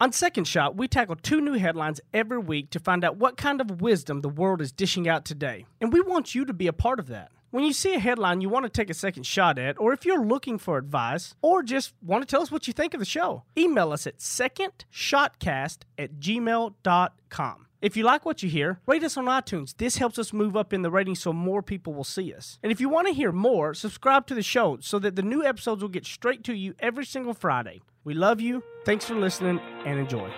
On Second Shot, we tackle two new headlines every week to find out what kind of wisdom the world is dishing out today. And we want you to be a part of that. When you see a headline you want to take a second shot at, or if you're looking for advice, or just want to tell us what you think of the show, email us at secondshotcast at gmail.com. If you like what you hear, rate us on iTunes. This helps us move up in the ratings so more people will see us. And if you want to hear more, subscribe to the show so that the new episodes will get straight to you every single Friday. We love you. Thanks for listening and enjoy.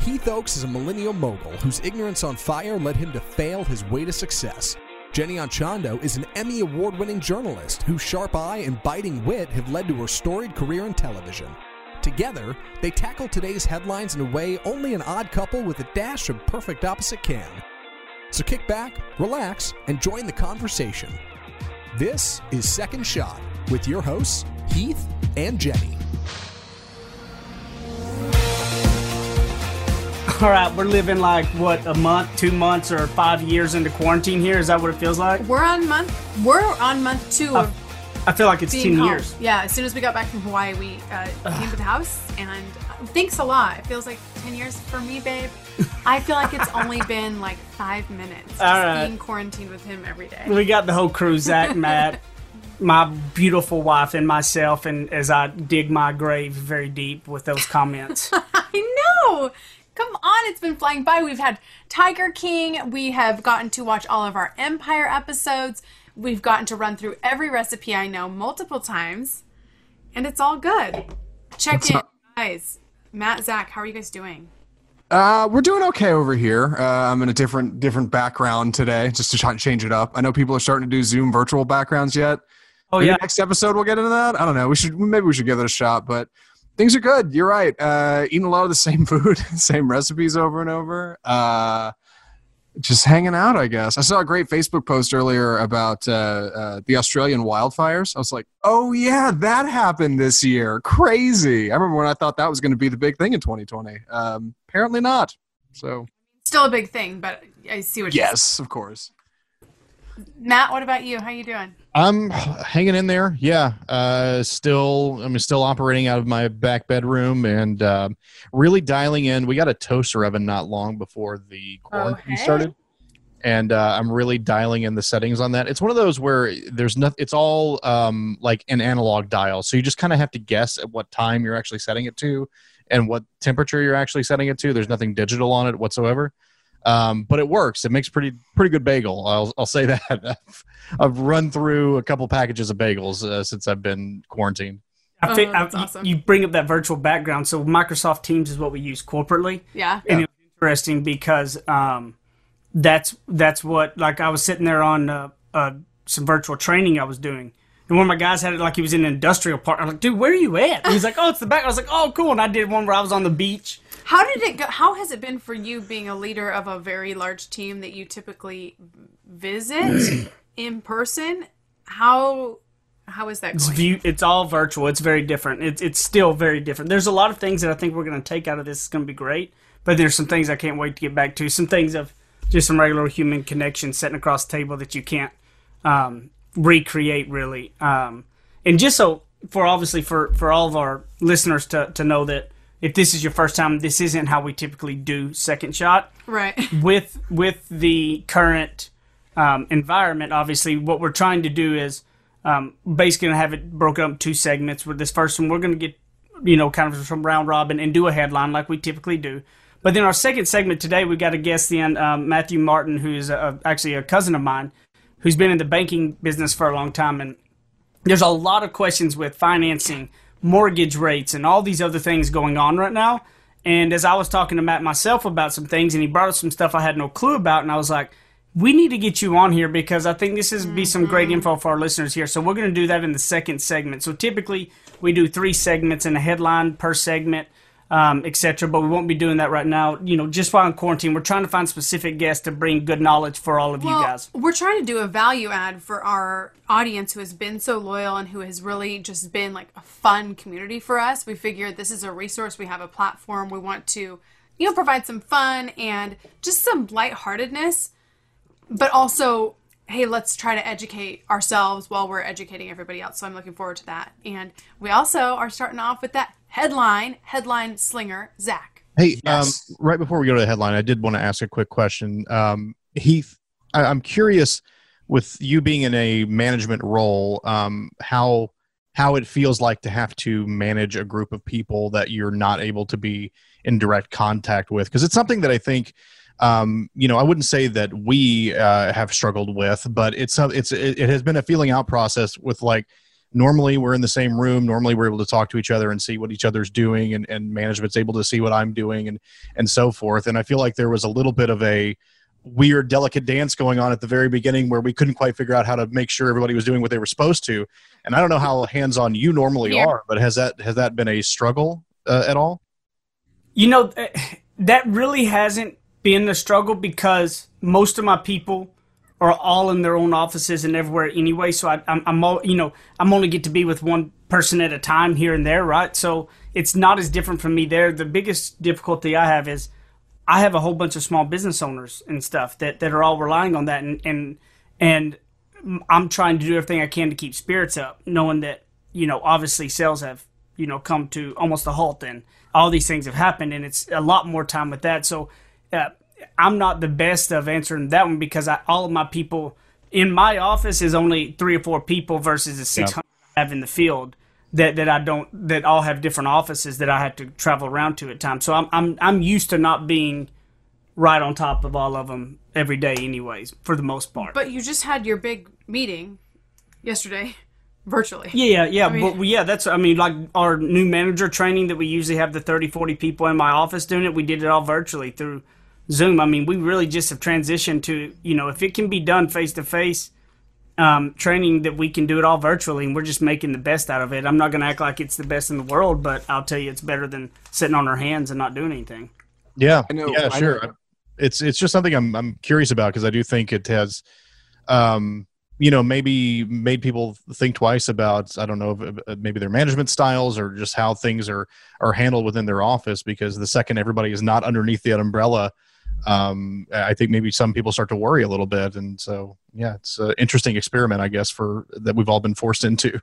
Heath Oaks is a millennial mogul whose ignorance on fire led him to fail his way to success. Jenny Anchondo is an Emmy Award winning journalist whose sharp eye and biting wit have led to her storied career in television. Together, they tackle today's headlines in a way only an odd couple with a dash of perfect opposite can. So kick back, relax, and join the conversation. This is Second Shot with your hosts, Heath and Jenny. All right, we're living like what a month, two months, or five years into quarantine here. Is that what it feels like? We're on month. We're on month two of I feel like it's ten home. years. Yeah, as soon as we got back from Hawaii, we uh, came to the house, and uh, thanks a lot. It feels like ten years for me, babe. I feel like it's only been like five minutes just All right. being quarantined with him every day. We got the whole crew, Zach, Matt, my beautiful wife, and myself. And as I dig my grave very deep with those comments, I know. Come on, it's been flying by. We've had Tiger King. We have gotten to watch all of our Empire episodes. We've gotten to run through every recipe I know multiple times, and it's all good. Check in, guys. Matt, Zach, how are you guys doing? Uh, we're doing okay over here. Uh, I'm in a different different background today, just to try and change it up. I know people are starting to do Zoom virtual backgrounds yet. Oh Maybe yeah, next episode we'll get into that. I don't know. We should maybe we should give it a shot. But things are good. You're right. Uh, eating a lot of the same food, same recipes over and over. Uh, just hanging out, I guess. I saw a great Facebook post earlier about uh, uh, the Australian wildfires. I was like, oh yeah, that happened this year. Crazy. I remember when I thought that was going to be the big thing in 2020. Um, apparently not. So Still a big thing, but I see what you're yes, of course. Matt, what about you? How you doing? I'm hanging in there. Yeah, uh, still I'm still operating out of my back bedroom and um, really dialing in. We got a toaster oven not long before the quarantine hey. started, and uh, I'm really dialing in the settings on that. It's one of those where there's nothing. It's all um, like an analog dial, so you just kind of have to guess at what time you're actually setting it to and what temperature you're actually setting it to. There's nothing digital on it whatsoever um, but it works. It makes pretty pretty good bagel. I'll I'll say that. I've, I've run through a couple packages of bagels uh, since I've been quarantined. I think Oh, that's I- awesome. you bring up that virtual background. So Microsoft Teams is what we use corporately. Yeah. and it was interesting because um, that's that's what like I was sitting there on uh, uh, some virtual training I was doing, and one of my guys had it like he was in an industrial park. I'm like, dude, where are you at? And he's like, oh, it's the back. I was like, oh, cool. And I did one where I was on the beach. How did it go? How has it been for you being a leader of a very large team that you typically visit in person? How how is that It's going? view. It's all virtual. It's very different. It's it's still very different. There's a lot of things that I think we're going to take out of this. It's going to be great. But there's some things I can't wait to get back to. Some things of just some regular human connection sitting across the table that you can't um, recreate really. Um, and just so for obviously for for all of our listeners to to know that if this is your first time, this isn't how we typically do second shot Right. with with the current um, environment, obviously, what we're trying to do is um, basically gonna have it broken up in two segments. With this first one, we're going to get you know kind of from round robin and do a headline like we typically do. But then our second segment today, we got a guest in um, Matthew Martin, who is a, actually a cousin of mine, who's been in the banking business for a long time, and there's a lot of questions with financing, mortgage rates, and all these other things going on right now. And as I was talking to Matt myself about some things, and he brought up some stuff I had no clue about, and I was like, we need to get you on here because I think this is be some great mm-hmm. info for our listeners here. So we're going to do that in the second segment. So typically we do three segments and a headline per segment, um, etc. But we won't be doing that right now. You know, just while in quarantine, we're trying to find specific guests to bring good knowledge for all of you guys. we're trying to do a value add for our audience who has been so loyal and who has really just been like a fun community for us. We figured this is a resource. We have a platform. We want to, you know, provide some fun and just some lightheartedness, but also, hey, let's try to educate ourselves while we're educating everybody else. So I'm looking forward to that. And we also are starting off with that headline, headline slinger, Zach. Hey, Yes. um, right before we go to the headline, I did want to ask a quick question. Um, Heath, I, I'm curious with you being in a management role, um, how how it feels like to have to manage a group of people that you're not able to be in direct contact with, because it's something that I think. Um, you know, I wouldn't say that we uh, have struggled with, but it's some- it's it, it has been a feeling out process with like normally we're in the same room. Normally we're able to talk to each other and see what each other's doing and, and management's able to see what i'm doing and and so forth. And i feel like there was a little bit of a weird delicate dance going on at the very beginning where we couldn't quite figure out how to make sure everybody was doing what they were supposed to. And i don't know how hands on you normally Yeah. are but has that has that been a struggle uh, at all? You know, eh, that really hasn't been a struggle because most of my people are all in their own offices and everywhere anyway. So I, I'm, I'm all, you know, I'm only get to be with one person at a time here and there, right? So it's not as different from me there. The biggest difficulty I have is I have a whole bunch of small business owners and stuff that, that are all relying on that, and and and I'm trying to do everything I can to keep spirits up, knowing that you know obviously sales have you know come to almost a halt, and all these things have happened, and it's a lot more time with that. So uh, I'm not the best of answering that one because I, all of my people in my office is only three or four people versus the 600 I have in the field that, that I don't that all have different offices that I have to travel around to at times. So I'm I'm I'm used to not being right on top of all of them every day, anyways, for the most part. But you just had your big meeting yesterday, virtually. Yeah, yeah, mean- but yeah, that's I mean like our new manager training that we usually have the 30 40 people in my office doing it, we did it all virtually through Zoom. I mean, we really just have transitioned to, you know, if it can be done face to face um training that we can do it all virtually and we're just making the best out of it. I'm not going to act like it's the best in the world, but I'll tell you it's better than sitting on our hands and not doing anything. Yeah, I know- yeah, I sure. know. It's it's just something I'm I'm curious about because I do think it has, um, you know, maybe made people think twice about I don't know uh, maybe their management styles or just how things are are handled within their office. Because the second everybody is not underneath that umbrella, um, I think maybe some people start to worry a little bit. And so yeah, it's an interesting experiment, I guess, for that we've all been forced into.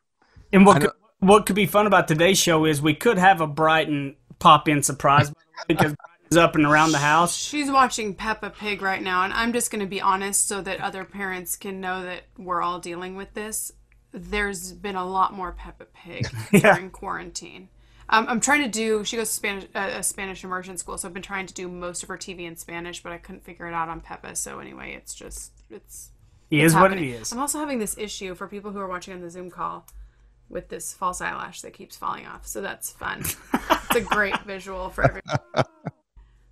And what could, what could be fun about today's show is we could have a Brighton pop in surprise because Brighton's up and around the house. She's watching Peppa Pig right now, and I'm just going to be honest so that other parents can know that we're all dealing with this. There's been a lot more Peppa Pig during quarantine. Um, I'm trying to do. She goes to Spanish, uh, a Spanish immersion school, so I've been trying to do most of her TV in Spanish, but I couldn't figure it out on Peppa. So anyway, it's just it's It is what it happening. is. I'm also having this issue for people who are watching on the Zoom call with this false eyelash that keeps falling off. So that's fun. it's a great visual for everyone.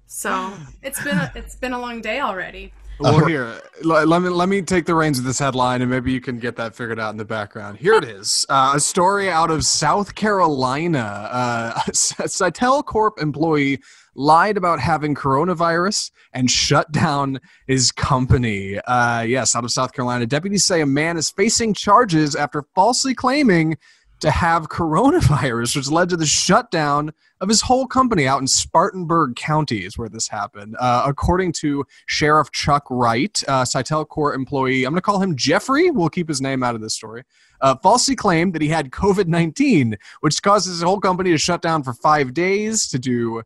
So it's been a, it's been a long day already. Well, here, l- let me let me take the reins of this headline, and maybe you can get that figured out in the background. Here it is: uh, a story out of South Carolina. Uh, a Citel Corp employee lied about having coronavirus and shut down his company. Uh, yes, out of South Carolina, deputies say a man is facing charges after falsely claiming to have coronavirus, which led to the shutdown of his whole company out in Spartanburg County, is where this happened. Uh, according to Sheriff Chuck Wright, uh, Citel Corps employee, I'm going to call him Jeffrey. We'll keep his name out of this story. Uh, falsely claimed that he had COVID 19, which caused his whole company to shut down for five days to do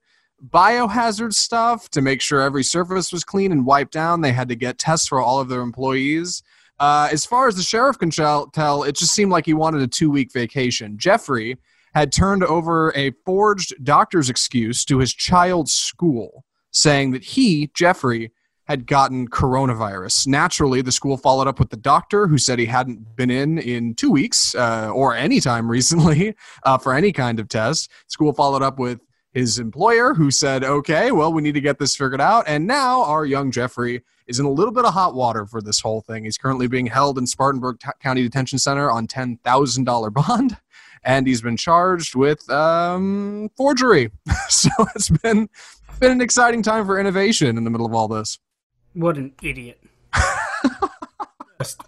biohazard stuff to make sure every surface was clean and wiped down. They had to get tests for all of their employees. Uh, as far as the sheriff can tell, it just seemed like he wanted a two week vacation. Jeffrey had turned over a forged doctor's excuse to his child's school, saying that he, Jeffrey, had gotten coronavirus. Naturally, the school followed up with the doctor who said he hadn't been in in two weeks uh, or any time recently uh, for any kind of test. School followed up with his employer who said, okay, well, we need to get this figured out. And now our young Jeffrey is in a little bit of hot water for this whole thing. He's currently being held in Spartanburg T- County Detention Center on $10,000 bond. And he's been charged with um, forgery. so it's been been an exciting time for innovation in the middle of all this. What an idiot.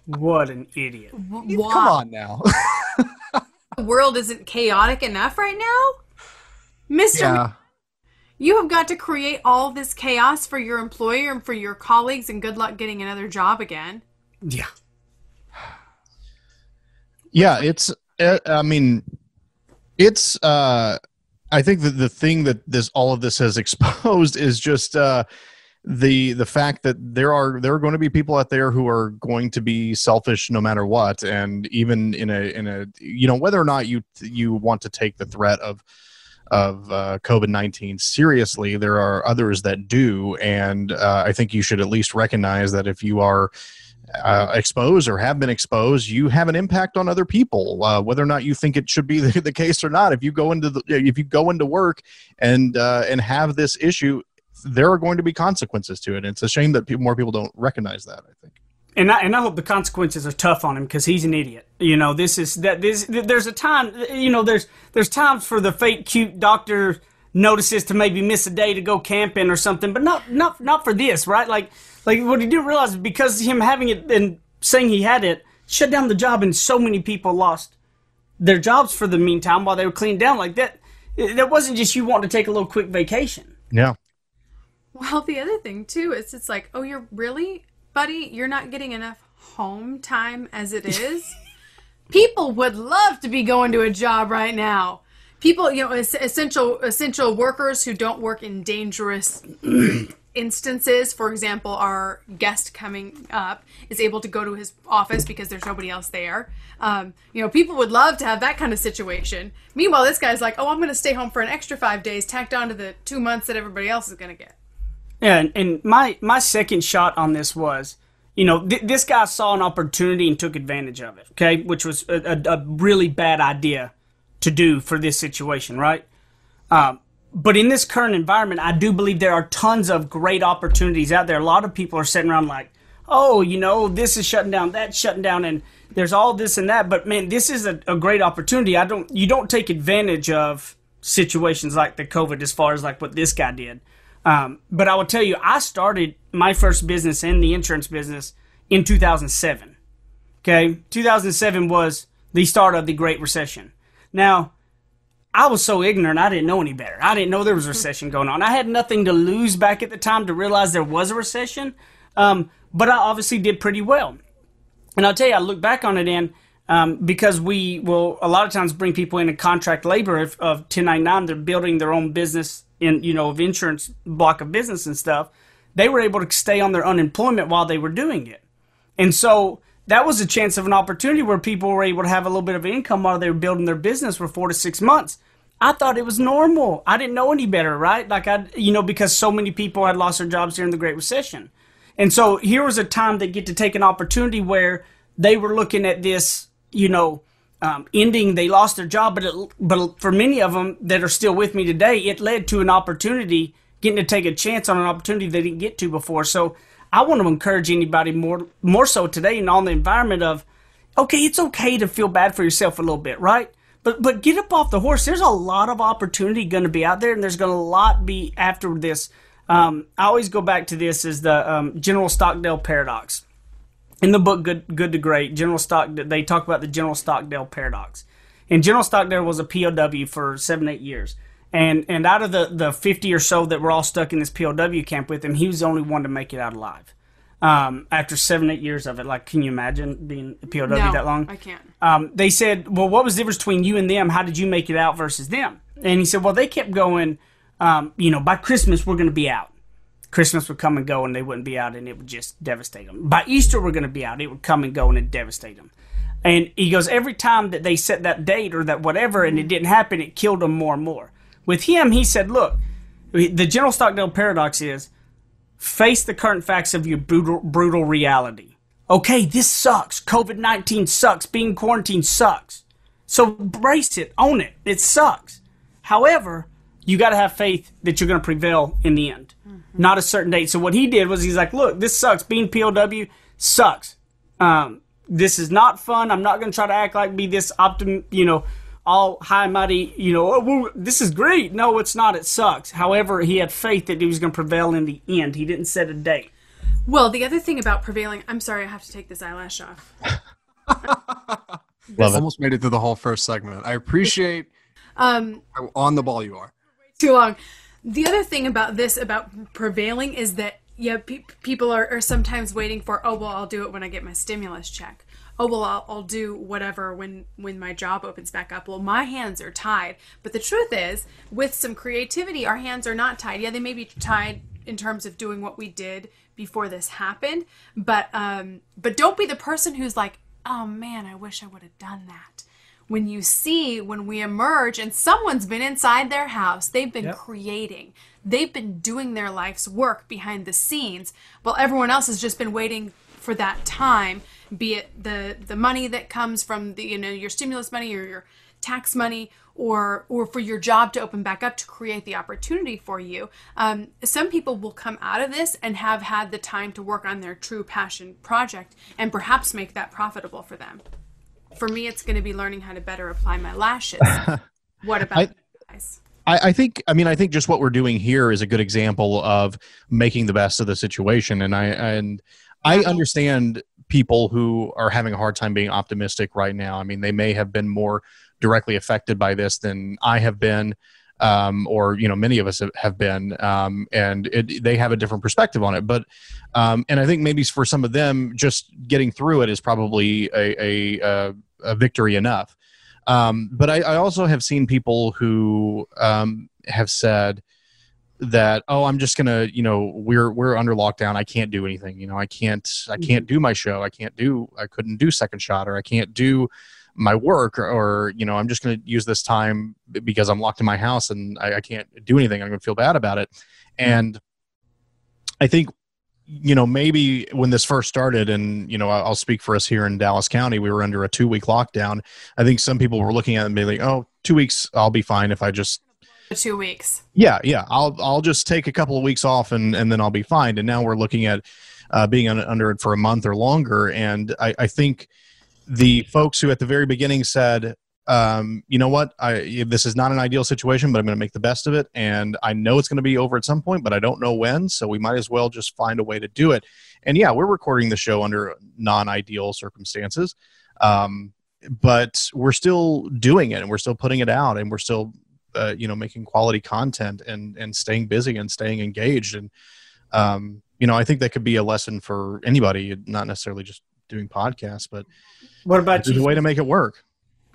What an idiot. Come on now. The world isn't chaotic enough right now, Mister. yeah. You have got to create all this chaos for your employer and for your colleagues, and good luck getting another job again. Yeah. Yeah, it's. uh, I mean, it's. uh I think that the thing that this all of this has exposed is just uh, the the fact that there are there are going to be people out there who are going to be selfish no matter what, and even in a in a you know whether or not you you want to take the threat of of uh, COVID nineteen seriously, there are others that do, and uh, I think you should at least recognize that if you are uh, exposed or have been exposed, you have an impact on other people, uh, whether or not you think it should be the, the, case or not. If you go into the, if you go into work and uh, and have this issue, there are going to be consequences to it. And it's a shame that people, more people don't recognize that. I think. And I, and I hope the consequences are tough on him because he's an idiot. You know, this is that this. There's a time. You know, there's there's times for the fake cute doctor notices to maybe miss a day to go camping or something, but not not not for this, right? Like like what he didn't realize is because him having it and saying he had it shut down the job, and so many people lost their jobs for the meantime while they were cleaned down. Like that, that wasn't just you wanting to take a little quick vacation. Yeah. Well, the other thing too is it's like, oh, you're really, buddy, you're not getting enough home time as it is. People would love to be going to a job right now. People, you know, essential essential workers who don't work in dangerous instances, for example, our guest coming up is able to go to his office because there's nobody else there. Um, you know, people would love to have that kind of situation. Meanwhile, this guy's like, oh, I'm going to stay home for an extra five days, tacked on to the two months that everybody else is going to get. And, and, my my second shot on this was, you know, th- this guy saw an opportunity and took advantage of it. Okay, which was a, a, a really bad idea to do for this situation, right? Um, but in this current environment, I do believe there are tons of great opportunities out there. A lot of people are sitting around like, oh, you know, this is shutting down, that's shutting down, and there's all this and that. But man, this is a, a great opportunity. I don't, you don't take advantage of situations like the COVID as far as like what this guy did. Um, but I will tell you, I started my first business in the insurance business in 2007. Okay, 2007 was the start of the Great Recession. Now, I was so ignorant, I didn't know any better. I didn't know there was a recession going on. I had nothing to lose back at the time to realize there was a recession. Um, but I obviously did pretty well. And I'll tell you, I look back on it and um, because we will a lot of times bring people in a contract labor of, of 1099, they're building their own business in, you know, of insurance block of business and stuff. They were able to stay on their unemployment while they were doing it. And so that was a chance of an opportunity where people were able to have a little bit of income while they were building their business for four to six months. I thought it was normal. I didn't know any better, right? Like I, you know, because so many people had lost their jobs during the Great Recession, and so here was a time they get to take an opportunity where they were looking at this, you know, um, ending. They lost their job, but it, but for many of them that are still with me today, it led to an opportunity, getting to take a chance on an opportunity they didn't get to before. So I want to encourage anybody more more so today and on the environment of okay, it's okay to feel bad for yourself a little bit, right? But but get up off the horse. There's a lot of opportunity going to be out there, and there's going to a lot be after this. Um, I always go back to this as the um, General Stockdale paradox. In the book Good Good to Great, General Stock they talk about the General Stockdale paradox. And General Stockdale was a POW for seven eight years. And and out of the, the 50 or so that were all stuck in this POW camp with him, he was the only one to make it out alive. Um, after seven, eight years of it, like, can you imagine being a POW no, that long? I can't. Um, they said, well, what was the difference between you and them? How did you make it out versus them? And he said, well, they kept going, um, you know, by Christmas, we're going to be out. Christmas would come and go and they wouldn't be out and it would just devastate them. By Easter, we're going to be out. It would come and go and it devastate them. And he goes, every time that they set that date or that whatever and it didn't happen, it killed them more and more. With him, he said, look, the General Stockdale paradox is face the current facts of your brutal, brutal reality. Okay, this sucks. COVID 19 sucks. Being quarantined sucks. So brace it, own it. It sucks. However, you got to have faith that you're going to prevail in the end. Not a certain date. So what he did was he's like, look, this sucks. Being POW sucks. Um, this is not fun. I'm not going to try to act like be this optim, you know, all high and mighty, you know, oh, well, this is great. No, it's not. It sucks. However, he had faith that he was going to prevail in the end. He didn't set a date. Well, the other thing about prevailing, I'm sorry, I have to take this eyelash off. Love it. Almost made it through the whole first segment. I appreciate um, how on the ball you are. Too long. The other thing about this, about prevailing, is that yeah, pe- people are, are sometimes waiting for, oh, well, I'll do it when I get my stimulus check. Oh well I'll, I'll do whatever when when my job opens back up. Well my hands are tied. But the truth is with some creativity our hands are not tied. Yeah they may be tied in terms of doing what we did before this happened but um but don't be the person who's like oh man i wish i would have done that when you see when we emerge and someone's been inside their house they've been Yep. creating they've been doing their life's work behind the scenes while everyone else has just been waiting for that time be it the the money that comes from the you know your stimulus money or your tax money or or for your job to open back up to create the opportunity for you um, some people will come out of this and have had the time to work on their true passion project and perhaps make that profitable for them for me it's going to be learning how to better apply my lashes. What about I- you guys? I, I think I mean I think just what we're doing here is a good example of making the best of the situation and I and I understand people who are having a hard time being optimistic right now. I mean they may have been more directly affected by this than I have been um, or you know many of us have- been um, and it, they have a different perspective on it but um, and I think maybe for some of them just getting through it is probably a, a, a, a victory enough um, but I, I also have seen people who um, have said that, oh, I'm just gonna, you know, we're we're under lockdown. I can't do anything. You know, I can't I can't do my show. I can't do I couldn't do second shot or I can't do my work or, or you know i'm just going to use this time because i'm locked in my house and i, I can't do anything. I'm going to feel bad about it. And i think you know maybe when this first started and you know I- i'll speak for us here in dallas county we were under a two week lockdown. I think some people were looking at it and being like oh two weeks i'll be fine if i just two weeks. Yeah yeah. I'll i'll just take a couple of weeks off and and then i'll be fine. And now we're looking at uh, being under it for a month or longer. And i i think the folks who at the very beginning said um, you know what? I this is not an ideal situation but i'm going to make the best of it. And i know it's going to be over at some point but i don't know when so we might as well just find a way to do it. And yeah we're recording the show under non-ideal circumstances um, but we're still doing it and we're still putting it out and we're still uh, you know making quality content and and staying busy and staying engaged. And um, you know i think that could be a lesson for anybody not necessarily just doing podcasts but What about there's a way to make it work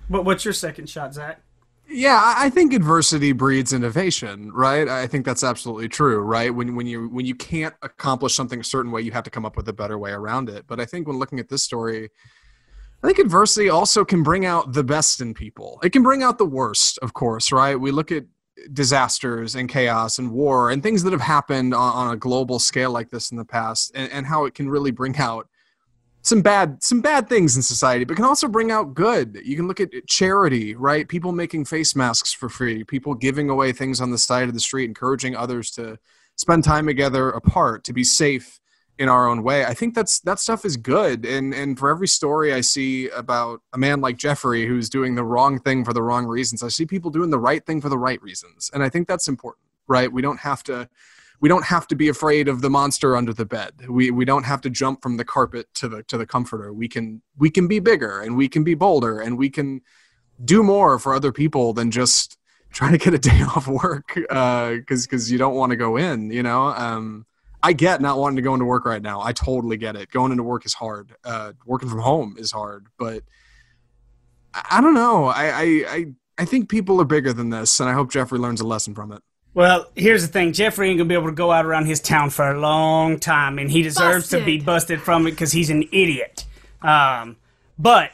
What, what's your second shot, Zach? Yeah, I I think adversity breeds innovation, right? I think that's absolutely true, right? When when you when you can't accomplish something a certain way, you have to come up with a better way around it. But I think when looking at this story, I think adversity also can bring out the best in people. It can bring out the worst, of course, right? We look at disasters and chaos and war and things that have happened on, on a global scale like this in the past, and, and how it can really bring out some bad some bad things in society but can also bring out good. You can look at charity right? People making face masks for free people giving away things on the side of the street encouraging others to spend time together apart to be safe in our own way. I think that's that stuff is good. And and for every story i see about a man like jeffrey who's doing the wrong thing for the wrong reasons i see people doing the right thing for the right reasons. And i think that's important right? We don't have to we don't have to be afraid of the monster under the bed. We we don't have to jump from the carpet to the to the comforter. We can we can be bigger and we can be bolder and we can do more for other people than just try to get a day off work because because you don't want to go in. You know, um, I get not wanting to go into work right now. I totally get it. Going into work is hard. Uh, working from home is hard, but I, I don't know. I, I I I think people are bigger than this, and I hope Jeffrey learns a lesson from it. Well, here's the thing. Jeffrey ain't gonna be able to go out around his town for a long time, and he deserves to be Busted. busted from it because he's an idiot. Um, but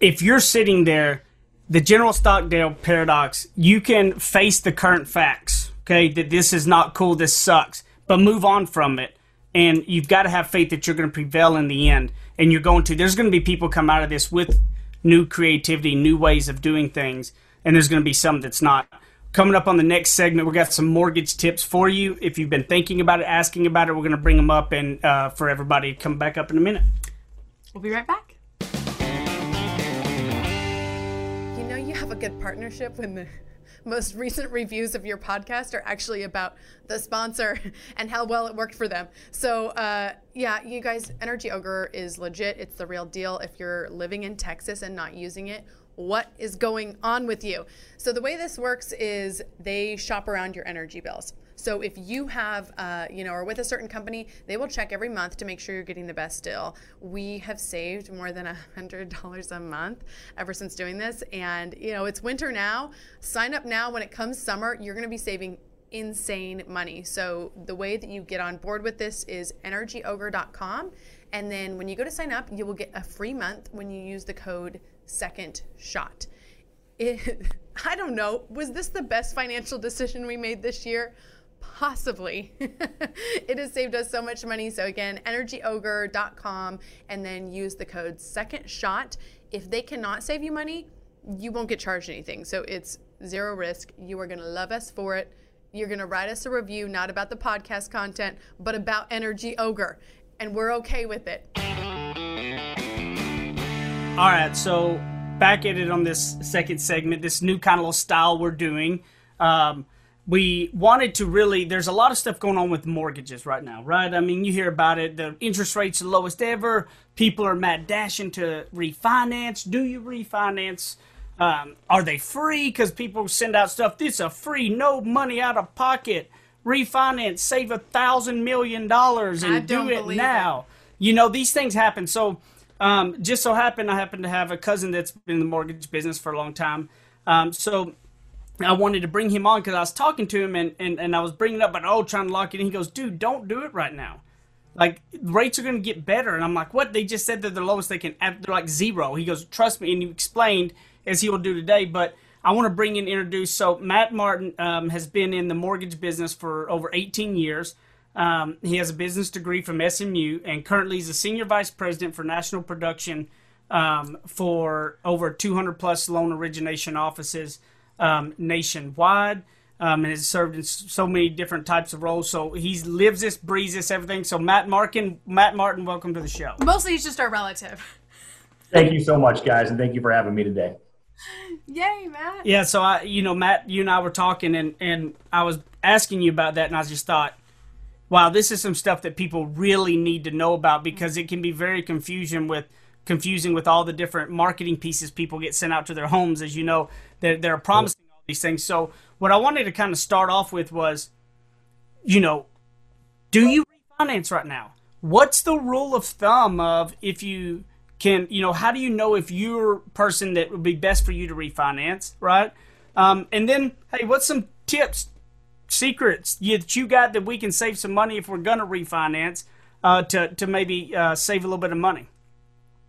if you're sitting there, the General Stockdale paradox, you can face the current facts. Okay, that this is not cool. This sucks, but move on from it. And you've got to have faith that you're going to prevail in the end. And you're going to. There's going to be people come out of this with new creativity, new ways of doing things, and there's going to be some that's not. Coming up on the next segment, we got some mortgage tips for you. If you've been thinking about it, asking about it, we're going to bring them up and uh, for everybody to come back up in a minute. we'll be right back You know, you have a good partnership when the most recent reviews of your podcast are actually about the sponsor and how well it worked for them. So, uh, yeah, you guys, Energy Ogre is legit. It's the real deal. If you're living in Texas and not using it, what is going on with you? So, the way this works is they shop around your energy bills. So if you have, uh, you know, or with a certain company, they will check every month to make sure you're getting the best deal. We have saved more than a hundred dollars a month ever since doing this, and you know, it's winter now. Sign up now. When it comes summer, you're going to be saving insane money. So the way that you get on board with this is energyogre.com. And then when you go to sign up, you will get a free month when you use the code second shot. It, I don't know, was this the best financial decision we made this year? Possibly. it has saved us so much money. So again, energyogre.com and then use the code second shot. If they cannot save you money, you won't get charged anything. So it's zero risk. You are going to love us for it. You're going to write us a review, not about the podcast content, but about Energy Ogre. And we're okay with it. All right, so back at it on this second segment, this new kind of little style we're doing. Um, we wanted to really, there's a lot of stuff going on with mortgages right now, right? I mean, you hear about it. The interest rate's the lowest ever. People are mad dashing to refinance. Do you refinance? Um, are they free? Because people send out stuff. This is a free, no money out of pocket refinance, save a thousand million dollars, and do it now. It. You know these things happen. So, um, just so happened, I happen to have a cousin that's been in the mortgage business for a long time. Um, so. I wanted to bring him on because I was talking to him and, and, and I was bringing up, but oh, trying to lock it in. He goes, dude, don't do it right now like rates are going to get better and i'm like what they just said they're the lowest they can they're like zero he goes trust me and he explained as he will do today but I want to bring in introduce. So Matt Martin um, has been in the mortgage business for over 18 years. Um, he has a business degree from SMU and currently he's a senior vice president for national production um, for over 200 plus loan origination offices um, nationwide. Um, and has served in so many different types of roles. So he lives this, breathes this, everything. So Matt Martin, Matt Martin, welcome to the show. Mostly he's just our relative. Thank you so much, guys, and thank you for having me today. Yay, Matt. Yeah, so I, you know, Matt, you and I were talking, and and I was asking you about that, and I just thought, wow, this is some stuff that people really need to know about because it can be very confusion with confusing with all the different marketing pieces people get sent out to their homes. As you know, they're, they're promising all these things. So what I wanted to kind of start off with was, you know, do you refinance right now? What's the rule of thumb of if you can you know how do you know if you're a person that would be best for you to refinance right um, and then hey what's some tips secrets that you got that we can save some money if we're going to refinance uh, to, to maybe uh, save a little bit of money?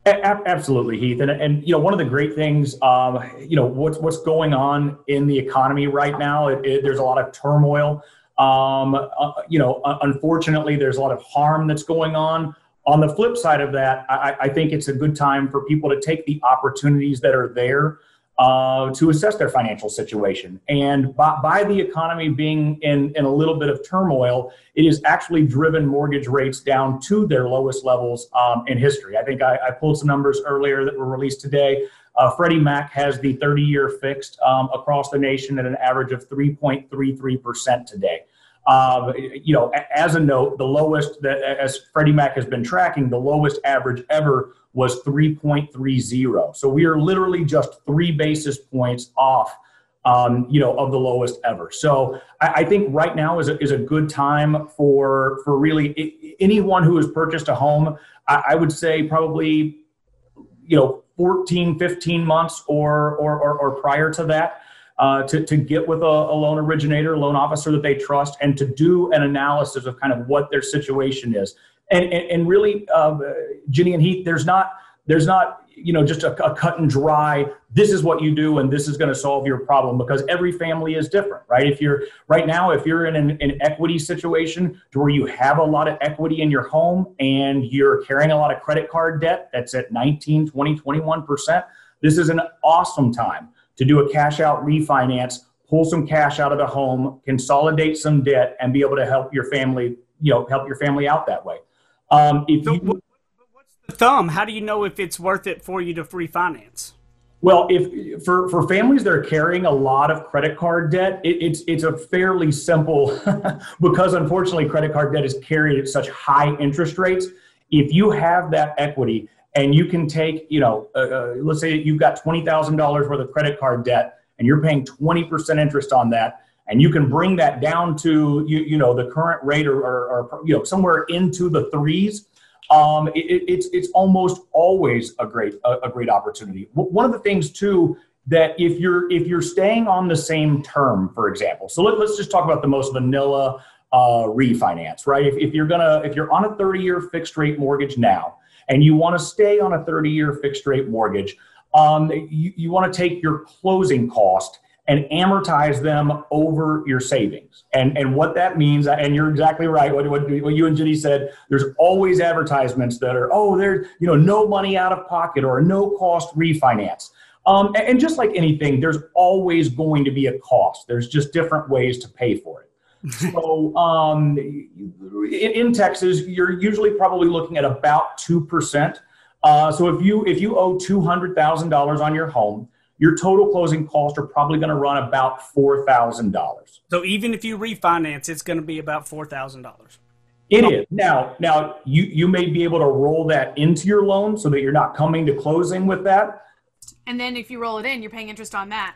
Absolutely heath. And, and you know one of the great things um, you know what's what's going on in the economy right now it, it, there's a lot of turmoil. Um, uh, you know unfortunately there's a lot of harm that's going on. On the flip side of that, I, I, think it's a good time for people to take the opportunities that are there uh, to assess their financial situation. And by, by, the economy being in, in a little bit of turmoil, it has actually driven mortgage rates down to their lowest levels um, in history. I think I, I, pulled some numbers earlier that were released today. Uh, Freddie Mac has the 30 year fixed um, across the nation at an average of 3.33% today. Uh, you know, as a note, the lowest that as Freddie Mac has been tracking, the lowest average ever was 3.30. So we are literally just three basis points off, um, you know, of the lowest ever. So I, I, think right now is a, is a good time for for really anyone who has purchased a home. I, I would say probably, you know, 14, 15 months or or, or, or prior to that uh, to, to get with a, a, loan originator, loan officer that they trust, and to do an analysis of kind of what their situation is. And, and, and really, uh, Jenny and Heath, there's not there's not you know just a, a, cut and dry this is what you do and this is going to solve your problem because every family is different right if you're right now if you're in an, an, equity situation to where you have a lot of equity in your home and you're carrying a lot of credit card debt that's at 19 20 21% this is an awesome time to do a cash out refinance, pull some cash out of the home, consolidate some debt, and be able to help your family, you know, help your family out that way. Um, if so, you, what's the thumb? How do you know if it's worth it for you to refinance? Well, if for, for families that are carrying a lot of credit card debt, it, it's it's a fairly simple because unfortunately credit card debt is carried at such high interest rates. If you have that equity and you can take, you know, uh, uh, let's say you've got twenty thousand dollars worth of credit card debt, and you're paying twenty percent interest on that, and you can bring that down to you, you know the current rate or, or, or you know somewhere into the threes. Um, it, it's it's almost always a great a, a great opportunity. One of the things too that if you're if you're staying on the same term for example so let, let's just talk about the most vanilla uh, refinance right? If, if you're gonna if you're on a 30 year fixed rate mortgage now and you want to stay on a 30 year fixed rate mortgage um, you, you want to take your closing cost and amortize them over your savings. And, and what that means, and you're exactly right, what, what, what you and Jenny said, there's always advertisements that are, oh, there's, you know, no money out of pocket or no cost refinance. Um, and, just like anything, there's always going to be a cost. There's just different ways to pay for it. so um, in, in, Texas, you're usually probably looking at about two percent. Uh, so if you if you owe two hundred thousand dollars on your home, your total closing costs are probably going to run about $4,000. So even if you refinance, it's going to be about $4,000. It is. Now, now you, you may be able to roll that into your loan so that you're not coming to closing with that. And then if you roll it in, you're paying interest on that.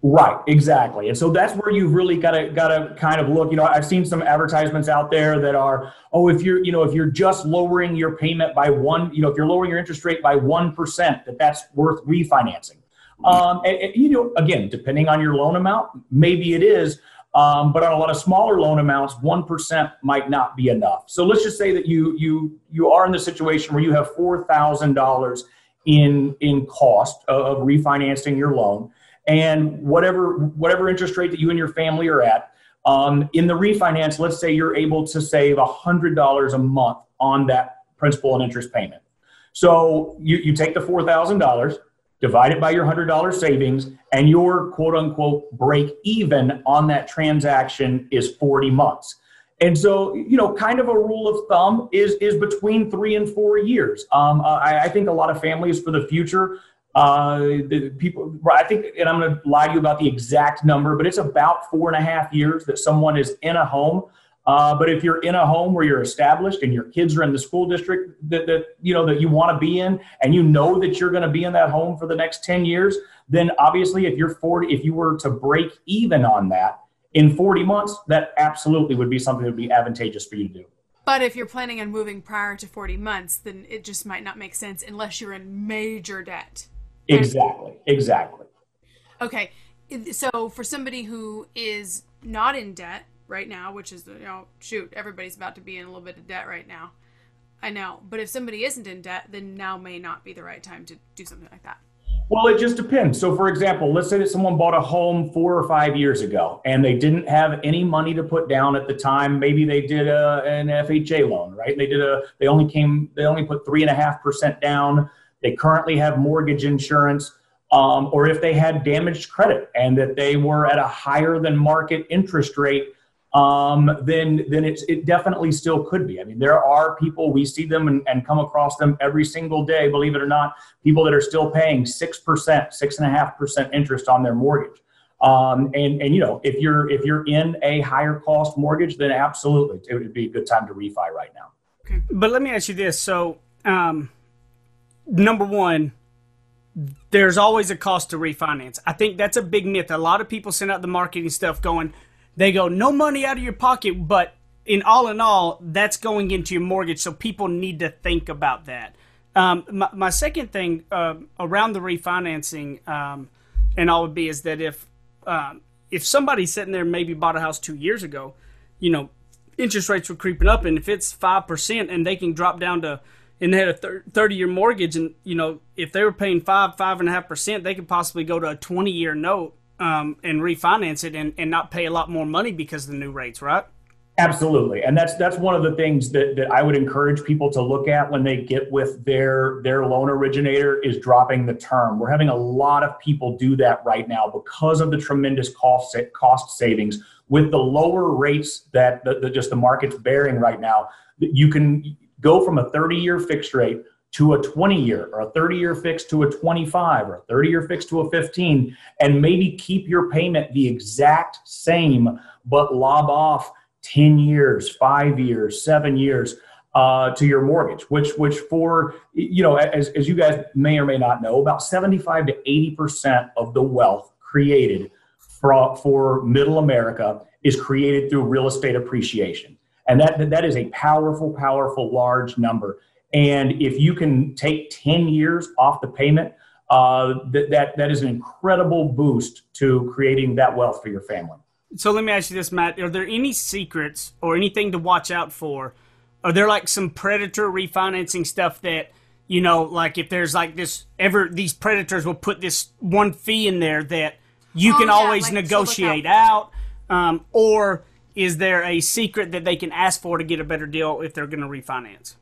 Right, exactly. And so that's where you've really got to got to kind of look, you know, I've seen some advertisements out there that are, oh, if you're, you know, if you're just lowering your payment by one, you know, if you're lowering your interest rate by 1%, that that's worth refinancing. Um, and, and, you know, again, depending on your loan amount, maybe it is. Um, but on a lot of smaller loan amounts, one percent might not be enough. So let's just say that you you you are in the situation where you have four thousand dollars in in cost of refinancing your loan, and whatever whatever interest rate that you and your family are at. Um, in the refinance, let's say you're able to save hundred dollars a month on that principal and interest payment. So you, you take the four thousand dollars, divide it by your $100 savings, and your quote unquote break even on that transaction is 40 months. And so, you know, kind of a rule of thumb is is between three and four years. Um, I, I, think a lot of families for the future, uh, the people, I think, and I'm going to lie to you about the exact number, but it's about four and a half years that someone is in a home uh, but if you're in a home where you're established and your kids are in the school district that, that you know that you want to be in, and you know that you're going to be in that home for the next 10 years, then obviously if you're 40, if you were to break even on that in 40 months, that absolutely would be something that would be advantageous for you to do. But if you're planning on moving prior to 40 months, then it just might not make sense unless you're in major debt. Exactly. Exactly. Okay. So for somebody who is not in debt, right now, which is, you know, shoot, everybody's about to be in a little bit of debt right now. I know. But if somebody isn't in debt, then now may not be the right time to do something like that. Well, it just depends. So, for example, let's say that someone bought a home four or five years ago and they didn't have any money to put down at the time. Maybe they did a, an FHA loan, right? They did a, they only came, they only put three and a half percent down. They currently have mortgage insurance. Um, or if they had damaged credit and that they were at a higher than market interest rate um, then then it's, it definitely still could be. I mean, there are people we see them and, and come across them every single day. Believe it or not, people that are still paying six percent, six and a half percent interest on their mortgage. Um, and and you know, if you're if you're in a higher cost mortgage, then absolutely it would be a good time to refi right now. Okay. But let me ask you this: so um, number one. There's always a cost to refinance. I think that's a big myth. A lot of people send out the marketing stuff going, they go no money out of your pocket, but in all in all, that's going into your mortgage. So people need to think about that. Um, my, my, second thing uh, around the refinancing um, and all would be is that if um, if somebody's sitting there maybe bought a house two years ago, you know, interest rates were creeping up, and if it's five percent and they can drop down to and they had a thirty year mortgage, and you know, if they were paying five five and a half percent, they could possibly go to a twenty year note um, and refinance it and, and not pay a lot more money because of the new rates, right? Absolutely, and that's that's one of the things that, that I would encourage people to look at when they get with their their loan originator is dropping the term. We're having a lot of people do that right now because of the tremendous cost cost savings with the lower rates that the, the just the market's bearing right now. You can go from a 30 year fixed rate to a 20 year or a 30 year fix to a 25 or a 30 year fix to a 15 and maybe keep your payment the exact same but lob off 10 years 5 years 7 years uh, to your mortgage which which for you know as, as you guys may or may not know about 75 to 80 percent of the wealth created for, for middle America is created through real estate appreciation. And that, that is a powerful, powerful, large number. And if you can take 10 years off the payment, uh, that, that, that is an incredible boost to creating that wealth for your family. So let me ask you this, Matt. Are there any secrets or anything to watch out for? Are there like some predator refinancing stuff that, you know, like if there's like this ever, these predators will put this one fee in there that you Oh, can yeah, always like negotiate out out? Um, or is there a secret that they can ask for to get a better deal if they're going to refinance?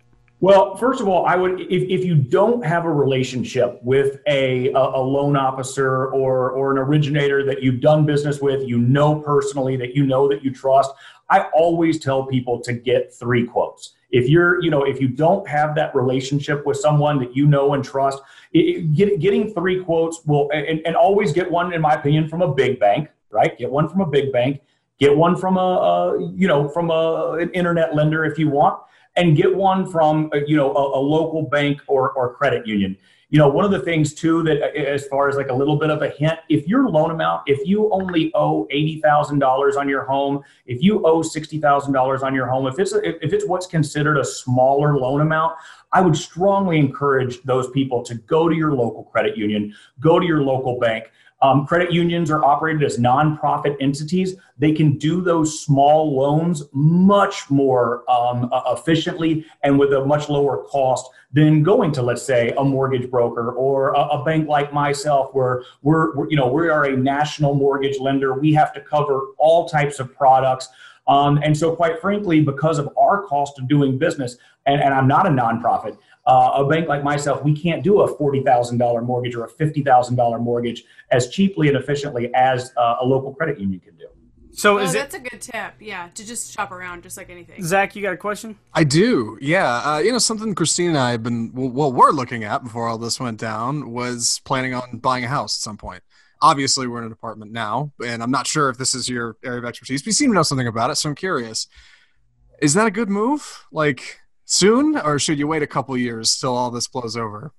Well, first of all, I would if, if you don't have a relationship with a, a, loan officer or or an originator that you've done business with, you know personally that you know that you trust, I always tell people to get three quotes. If you're, you know, if you don't have that relationship with someone that you know and trust, it- get, getting three quotes will and, and always get one, in my opinion, from a big bank, right? Get one from a big bank, get one from a, a you know, from a, an internet lender if you want and get one from you know a, a local bank or, or credit union. You know one of the things too that uh, as far as like a little bit of a hint if your loan amount if you only owe $80000 on your home if you owe $60000 on your home if it's a, if it's what's considered a smaller loan amount i would strongly encourage those people to go to your local credit union go to your local bank um, credit unions are operated as nonprofit entities. They can do those small loans much more um, efficiently and with a much lower cost than going to, let's say, a mortgage broker or a, a bank like myself, where we're, we're, you know, we are a national mortgage lender. We have to cover all types of products. Um, and so, quite frankly, because of our cost of doing business, and, and I'm not a nonprofit, uh, a bank like myself, we can't do a $40,000 mortgage or a $50,000 mortgage as cheaply and efficiently as uh, a local credit union can do. So Oh, is it that's a good tip. Yeah, to just shop around, just like anything. Zach? You got a question? I do, yeah. Uh, you know, something Christine and I have been, well, well, we're looking at before all this went down was planning on buying a house at some point. Obviously, we're in an apartment now, and I'm not sure if this is your area of expertise, but you seem to know something about it, so I'm curious. Is that a good move? Like soon, or should you wait a couple years till all this blows over?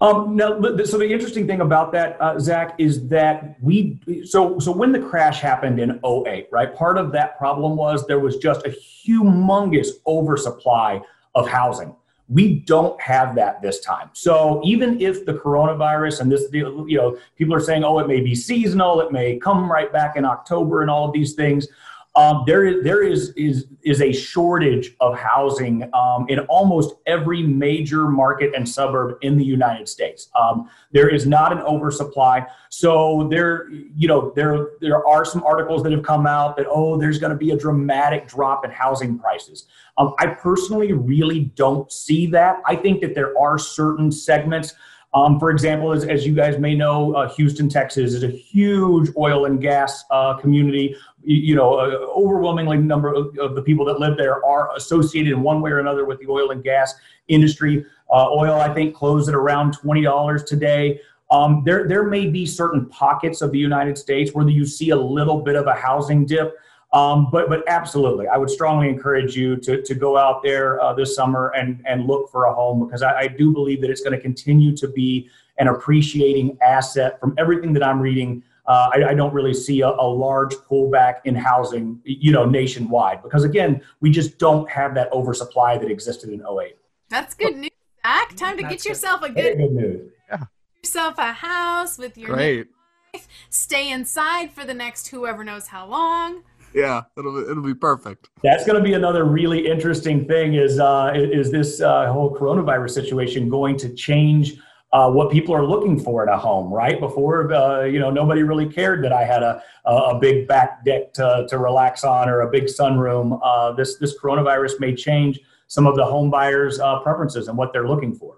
Um, no, so the interesting thing about that, uh, Zach, is that we so so when the crash happened in 08, right? Part of that problem was there was just a humongous oversupply of housing. We don't have that this time. So even if the coronavirus and this, you know, people are saying, oh, it may be seasonal, it may come right back in October, and all of these things. Um, there is there is is is a shortage of housing um, in almost every major market and suburb in the United States. Um, there is not an oversupply. So there, you know, there there are some articles that have come out that oh, there's going to be a dramatic drop in housing prices. Um, I personally really don't see that. I think that there are certain segments. Um, for example, as, as you guys may know, uh, Houston, Texas is a huge oil and gas uh, community. You, you know, uh, overwhelmingly number of, of, the people that live there are associated in one way or another with the oil and gas industry. Uh, oil, I think, closed at around twenty dollars today. Um, there, there may be certain pockets of the United States where you see a little bit of a housing dip. Um, but but absolutely, I would strongly encourage you to, to go out there uh, this summer and and look for a home because I, I do believe that it's going to continue to be an appreciating asset. From everything that I'm reading, uh, I, I, don't really see a, a, large pullback in housing, you know, nationwide because again, we just don't have that oversupply that existed in 08. That's good news, Zach. Time to That's get yourself a good, good news. Yeah. yourself a house with your Great. Wife. Stay inside for the next whoever knows how long. Yeah, it'll be, it'll be perfect. That's going to be another really interesting thing. Is uh, is this uh, whole coronavirus situation going to change uh, what people are looking for in a home? Right before, uh, you know, nobody really cared that I had a a big back deck to, to relax on or a big sunroom. Uh, this this coronavirus may change some of the home buyers' uh, preferences and what they're looking for.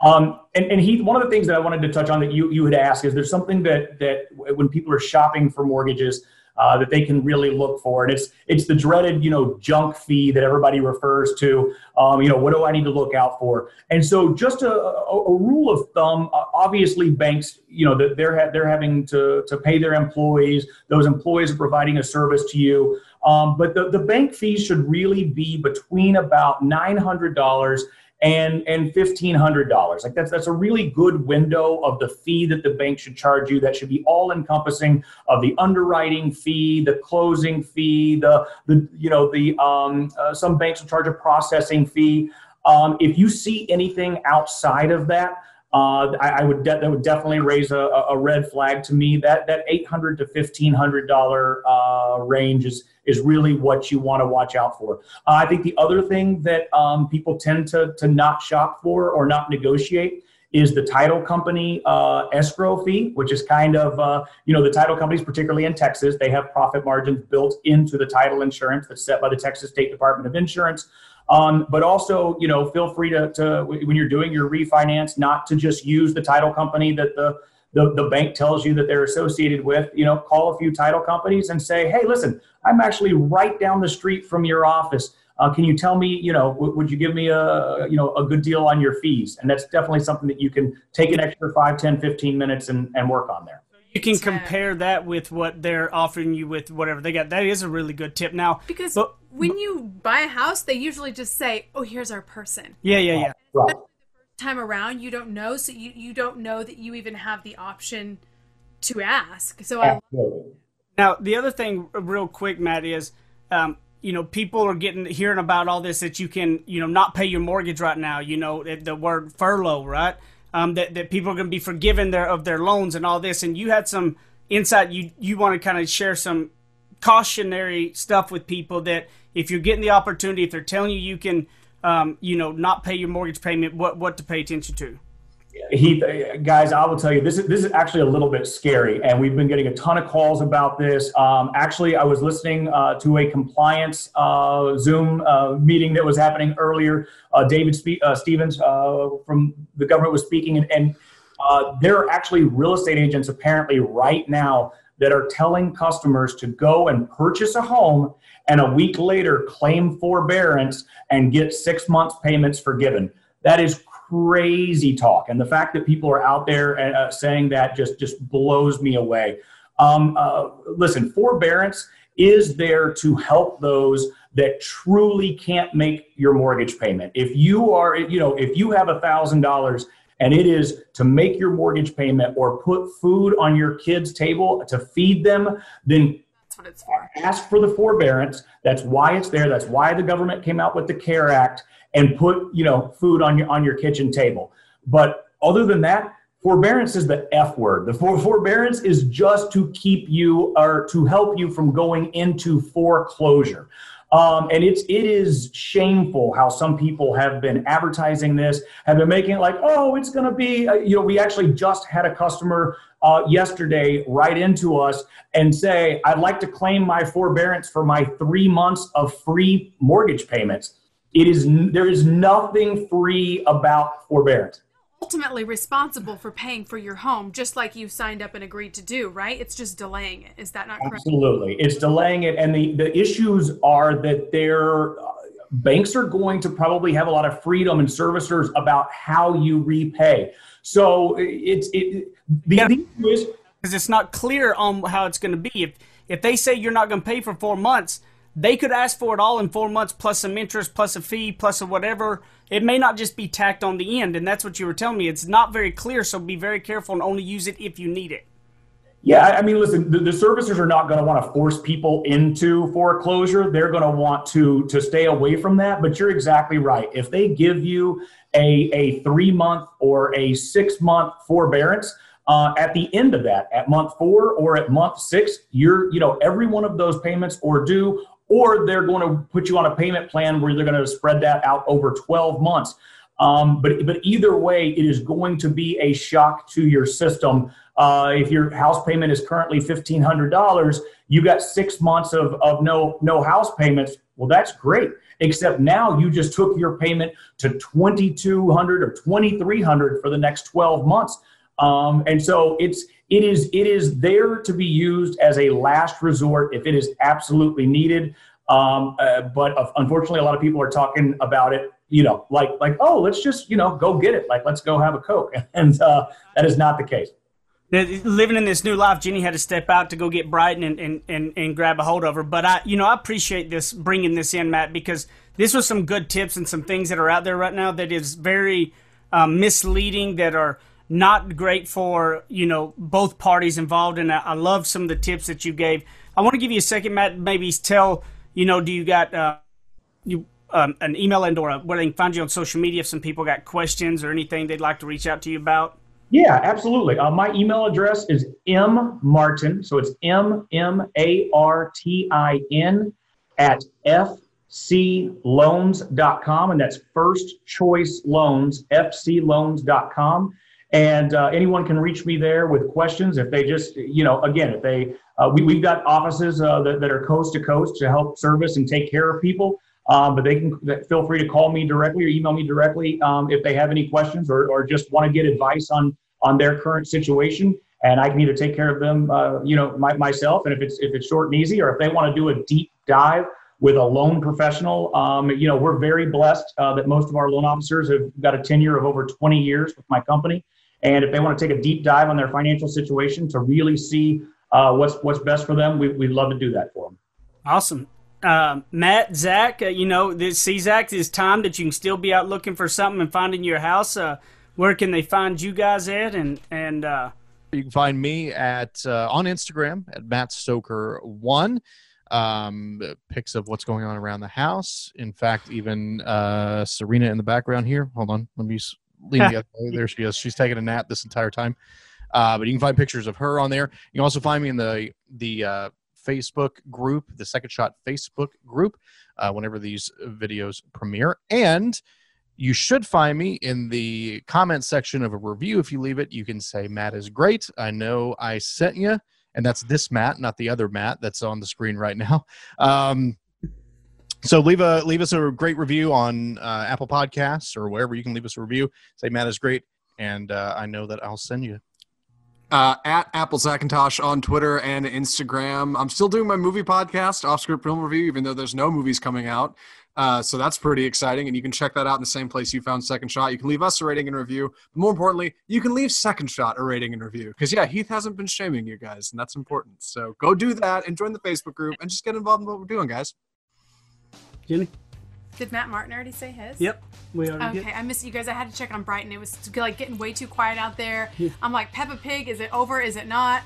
Um, and, and Heath, one of the things that I wanted to touch on that you you had asked is there's something that that when people are shopping for mortgages. Uh, that they can really look for. And it's it's the dreaded, you know, junk fee that everybody refers to. Um, you know, what do I need to look out for? And so, just a, a, a rule of thumb. Uh, obviously, banks, you know, that they're ha- they're having to to pay their employees. Those employees are providing a service to you. Um, but the, the bank fees should really be between about nine hundred dollars and and fifteen hundred dollars. Like that's that's a really good window of the fee that the bank should charge you. That should be all encompassing of the underwriting fee, the closing fee, the the you know the um, uh, some banks will charge a processing fee. Um, if you see anything outside of that, uh, I, I, would de- that would definitely raise a, a, red flag to me. That that eight hundred to fifteen hundred dollar uh, range is is really what you want to watch out for. Uh, I think the other thing that um, people tend to to not shop for or not negotiate is the title company uh, escrow fee, which is kind of uh, you know the title companies, particularly in Texas, they have profit margins built into the title insurance that's set by the Texas State Department of Insurance. Um, but also, you know, feel free to, to, when you're doing your refinance, not to just use the title company that the, the, the bank tells you that they're associated with. You know, call a few title companies and say, hey, listen, I'm actually right down the street from your office. Uh, can you tell me, you know, w- would you give me a, you know, a good deal on your fees? And that's definitely something that you can take an extra 5, 10, 15 minutes and, and work on there. You can compare that with what they're offering you with whatever they got. That is a really good tip. Now, because but, when you buy a house, they usually just say, "Oh, here's our person." Yeah, yeah, yeah. Right. Time around, you don't know, so you you don't know that you even have the option to ask. So I. Now, the other thing, real quick, Matt, is. Um, you know, people are getting hearing about all this that you can, you know, not pay your mortgage right now. You know, the word furlough, right? um, that, that people are going to be forgiven their of their loans and all this. And you had some insight. You you want to kind of share some cautionary stuff with people that if you're getting the opportunity, if they're telling you you can, um, you know, not pay your mortgage payment, what what to pay attention to. Heath, guys, I will tell you this is this is actually a little bit scary, and we've been getting a ton of calls about this. Um, actually, I was listening uh, to a compliance uh, Zoom uh, meeting that was happening earlier. Uh, David Spe- uh, Stevens uh, from the government was speaking, and, and there are actually real estate agents apparently right now that are telling customers to go and purchase a home and a week later claim forbearance and get six months payments forgiven. That is crazy talk, and the fact that people are out there uh, saying that just just blows me away. Um, uh, listen, forbearance is there to help those that truly can't make your mortgage payment. If you are, you know, if you have a thousand dollars and it is to make your mortgage payment or put food on your kids' table to feed them, then that's what it's for. Ask for the forbearance. That's why it's there. That's why the government came out with the CARE Act and put you know food on your on your kitchen table. But other than that, forbearance is the F word. The for, forbearance is just to keep you or to help you from going into foreclosure. Um, and it's it is shameful how some people have been advertising this, have been making it like, oh, it's going to be. Uh, you know, we actually just had a customer uh, yesterday write into us and say, I'd like to claim my forbearance for my three months of free mortgage payments. It is there is nothing free about forbearance. Ultimately responsible for paying for your home, just like you signed up and agreed to do, right? It's just delaying it. Is that not correct? Absolutely, it's delaying it, and the the issues are that there. Uh, banks are going to probably have a lot of freedom and servicers about how you repay. So it's it. The, yeah. issue is because it's not clear on how it's going to be. If if they say you're not going to pay for four months, they could ask for it all in four months plus some interest plus a fee plus a whatever. It may not just be tacked on the end and that's what you were telling me. It's not very clear so be very careful and only use it if you need it. Yeah i mean listen the, the servicers are not going to want to force people into foreclosure. They're going to want to to stay away from that but you're exactly right. If they give you a, a three month or a six month forbearance uh, at the end of that at month four or at month six you're you know every one of those payments or due or they're going to put you on a payment plan where they're going to spread that out over 12 months. Um, but but either way, it is going to be a shock to your system. Uh, if your house payment is currently fifteen hundred dollars, you got six months of, of no no house payments. Well, that's great. Except now you just took your payment to twenty two hundred or twenty three hundred for the next twelve months. Um, and so it's it is it is there to be used as a last resort if it is absolutely needed. Um, uh, but unfortunately, a lot of people are talking about it. You know, like like oh, let's just you know go get it. Like let's go have a coke, and uh, that is not the case. living in this new life, Jenny had to step out to go get Brighton and, and, and, and grab a hold of her. But I, you know, I appreciate this bringing this in, Matt, because this was some good tips and some things that are out there right now that is very um, misleading, that are not great for you know both parties involved. And I, love some of the tips that you gave. I want to give you a second, Matt. Maybe tell you know, do you got uh, you um, an email and or a, where they can find you on social media if some people got questions or anything they'd like to reach out to you about? Yeah, absolutely. Uh, my email address is m martin, so it's m m a r t i n at fcloans.com, and that's First Choice Loans, fcloans.com. And uh, anyone can reach me there with questions if they just, you know, again, if they, uh, we, we've got offices uh, that, that are coast to coast to help service and take care of people. Um, but they can feel free to call me directly or email me directly um, if they have any questions or, or just want to get advice on on their current situation. And I can either take care of them, uh, you know, my, myself, and if it's if it's short and easy, or if they want to do a deep dive with a loan professional, um, you know, we're very blessed uh, that most of our loan officers have got a tenure of over 20 years with my company. And if they want to take a deep dive on their financial situation to really see uh, what's what's best for them, we, we'd love to do that for them. Awesome uh, Matt, Zach, uh, you know, this, see, Zach, it's time that you can still be out looking for something and finding your house. Uh, where can they find you guys at? And and uh, you can find me at uh, on Instagram at Matt Stoker one. Um, pics of what's going on around the house. In fact, even uh, Serena in the background here. Hold on, let me lean the There she is. She's taking a nap this entire time. Uh, but you can find pictures of her on there. You can also find me in the the uh, Facebook group, the Second Shot Facebook group, uh, whenever these videos premiere. And you should find me in the comment section of a review. If you leave it, you can say, Matt is great. I know I sent you. And that's this Matt, not the other Matt that's on the screen right now. Um, so leave a leave us a great review on uh, Apple Podcasts or wherever you can leave us a review. Say Matt is great, and uh, I know that I'll send you uh, at Apple Zackintosh on Twitter and Instagram. I'm still doing my movie podcast, Off Script Film Review, even though there's no movies coming out. Uh, so that's pretty exciting, and you can check that out in the same place you found Second Shot. You can leave us a rating and review, but more importantly, you can leave Second Shot a rating and review. Because yeah, Heath hasn't been shaming you guys, and that's important. So go do that and join the Facebook group and just get involved in what we're doing, guys. Jenny. Did Matt Martin already say his? Yep. We already okay, did. I missed you guys. I had to check on Brighton. It was like getting way too quiet out there. Yeah. I'm like, Peppa Pig, is it over? Is it not?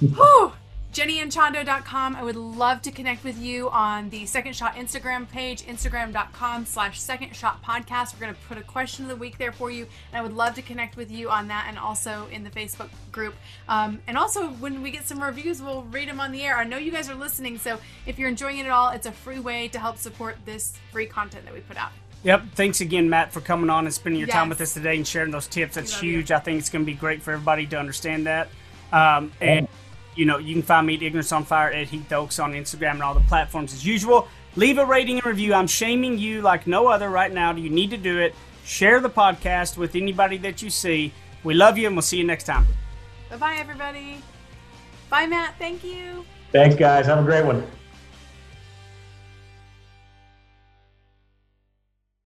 Whew. JennyandChando.com. I would love to connect with you on the Second Shot Instagram page, instagram.com slash Second Shot Podcast. We're going to put a question of the week there for you, and I would love to connect with you on that and also in the Facebook group. Um, and also, when we get some reviews, we'll read them on the air. I know you guys are listening, so if you're enjoying it at all, it's a free way to help support this free content that we put out. Yep. Thanks again, Matt, for coming on and spending your yes. time with us today and sharing those tips. That's huge. You. I think it's going to be great for everybody to understand that. Um, and you know, you can find me at Ignorance on Fire at Heath Oaks on Instagram and all the platforms as usual. Leave a rating and review. I'm shaming you like no other right now. You need to do it. Share the podcast with anybody that you see. We love you and we'll see you next time. Bye bye, everybody. Bye, Matt. Thank you. Thanks, guys. Have a great one.